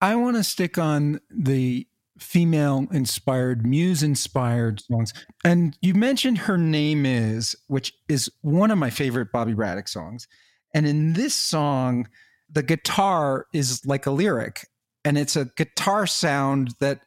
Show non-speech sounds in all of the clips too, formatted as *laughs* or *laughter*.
I want to stick on the female inspired, muse inspired songs. And you mentioned Her Name Is, which is one of my favorite Bobby Braddock songs. And in this song, the guitar is like a lyric, and it's a guitar sound that,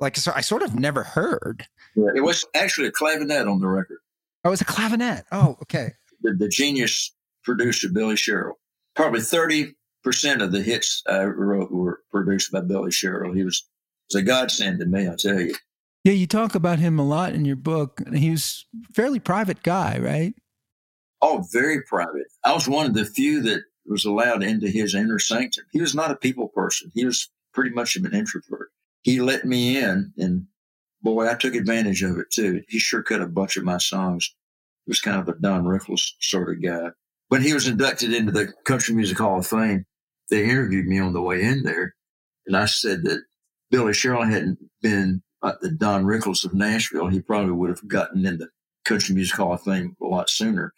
like, I sort of never heard. Yeah, it was actually a clavinet on the record. Oh, it was a clavinet. Oh, okay. The, the genius producer, Billy Sherrill. Probably 30 percent of the hits I wrote were produced by Billy Sherrill. He was, was a godsend to me, I tell you. Yeah, you talk about him a lot in your book. He was a fairly private guy, right? Oh, very private. I was one of the few that was allowed into his inner sanctum. He was not a people person. He was pretty much of an introvert. He let me in, and boy, I took advantage of it too. He sure cut a bunch of my songs. He was kind of a Don Rickles sort of guy. When he was inducted into the Country Music Hall of Fame, they interviewed me on the way in there, and I said that Billy Sherrill hadn't been the Don Rickles of Nashville. He probably would have gotten in the Country Music Hall of Fame a lot sooner.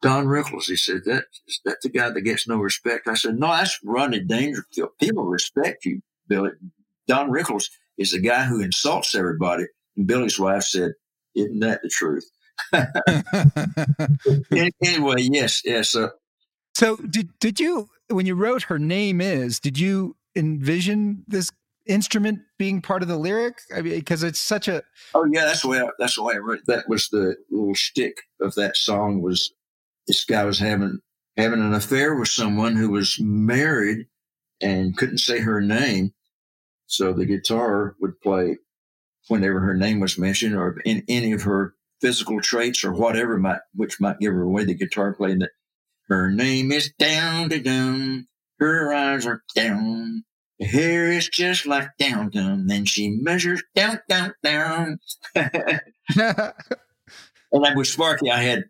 Don Rickles, he said, that, is that, that's the guy that gets no respect. I said, no, that's Rodney Dangerfield. People respect you, Billy. Don Rickles is the guy who insults everybody. And Billy's wife said, isn't that the truth? *laughs* anyway, yes, yes. Uh, so did, did you when you wrote her name is, did you envision this instrument being part of the lyric? I mean, because it's such a. Oh yeah, that's the way. I, that's the way I wrote. That was the little shtick of that song. Was this guy was having having an affair with someone who was married and couldn't say her name, so the guitar would play whenever her name was mentioned or in any of her physical traits or whatever might which might give her away. The guitar playing that her name is down to down. Her eyes are down. Her hair is just like down down. Then she measures down down down. *laughs* and like with Sparky, I had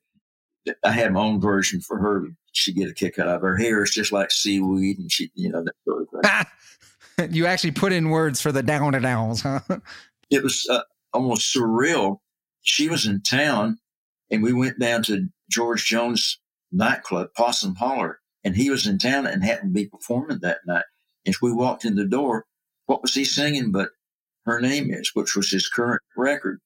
I had my own version for her. She'd get a kick out of her hair is just like seaweed, and she, you know, that sort of thing. *laughs* you actually put in words for the down to downs, huh? It was uh, almost surreal. She was in town, and we went down to George Jones nightclub, Possum Holler, and he was in town and happened to be performing that night. As we walked in the door, what was he singing but Her Name Is, which was his current record.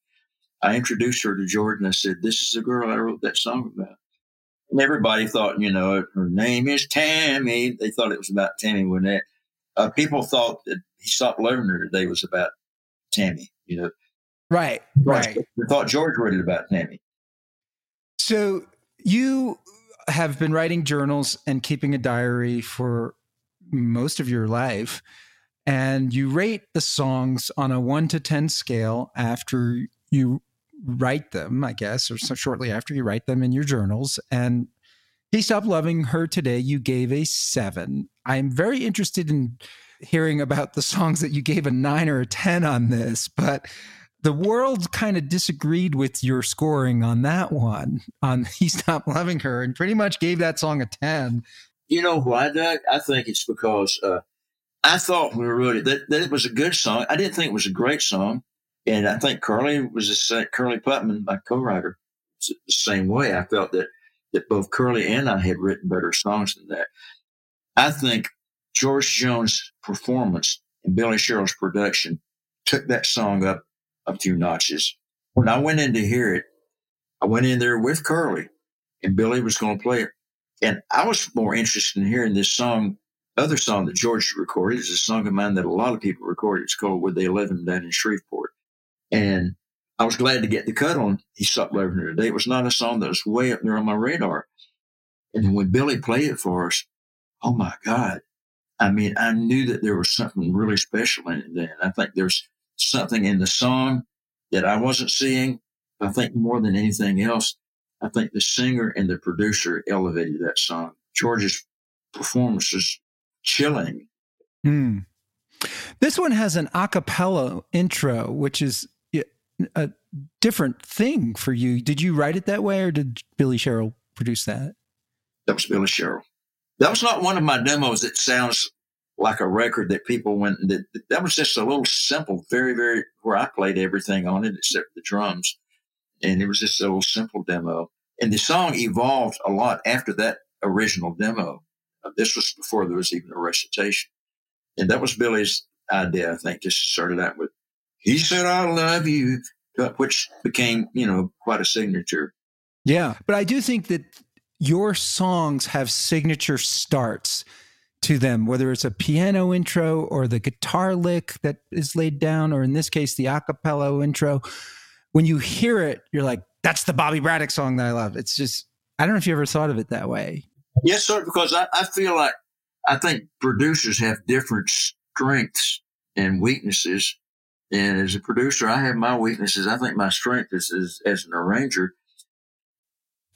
I introduced her to Jordan. I said, This is the girl I wrote that song about. And everybody thought, you know, her name is Tammy. They thought it was about Tammy Wynette. Uh, people thought that he stopped loving her today was about Tammy, you know. Right, right. They thought George wrote it about Tammy. So you have been writing journals and keeping a diary for most of your life. And you rate the songs on a one to 10 scale after you write them, I guess, or so shortly after you write them in your journals. And he stopped loving her today. You gave a seven. I'm very interested in hearing about the songs that you gave a nine or a 10 on this, but the world kind of disagreed with your scoring on that one on *laughs* he stopped loving her and pretty much gave that song a 10 you know why doug? I think it's because uh, i thought we wrote it that, that it was a good song. I didn't think it was a great song and i think curly was the same curly putman my co-writer the same way. I felt that that both curly and i had written better songs than that. I think george jones performance and billy sherrill's production took that song up a few notches. When I went in to hear it, I went in there with Curly and Billy was going to play it. And I was more interested in hearing this song, other song that George recorded. It's a song of mine that a lot of people recorded. It's called With They Live Down in Shreveport. And I was glad to get the cut on He Stopped Loving Her Today. It was not a song that was way up there on my radar. And when Billy played it for us, oh my God. I mean, I knew that there was something really special in it then. I think there's something in the song that I wasn't seeing. I think more than anything else, I think the singer and the producer elevated that song. George's performance was chilling. Hmm. This one has an a cappella intro, which is a different thing for you. Did you write it that way or did Billy Sherrill produce that? That was Billy Sherrill. That was not one of my demos that sounds like a record that people went that that was just a little simple, very, very where I played everything on it except the drums. And it was just a little simple demo. And the song evolved a lot after that original demo. Uh, this was before there was even a recitation. And that was Billy's idea, I think, just started out with, he said, I love you, which became, you know, quite a signature. Yeah. But I do think that your songs have signature starts to them, whether it's a piano intro or the guitar lick that is laid down, or in this case, the acapella intro. When you hear it, you're like, that's the Bobby Braddock song that I love. It's just, I don't know if you ever thought of it that way. Yes, sir, because I, I feel like I think producers have different strengths and weaknesses. And as a producer, I have my weaknesses. I think my strength is, is as an arranger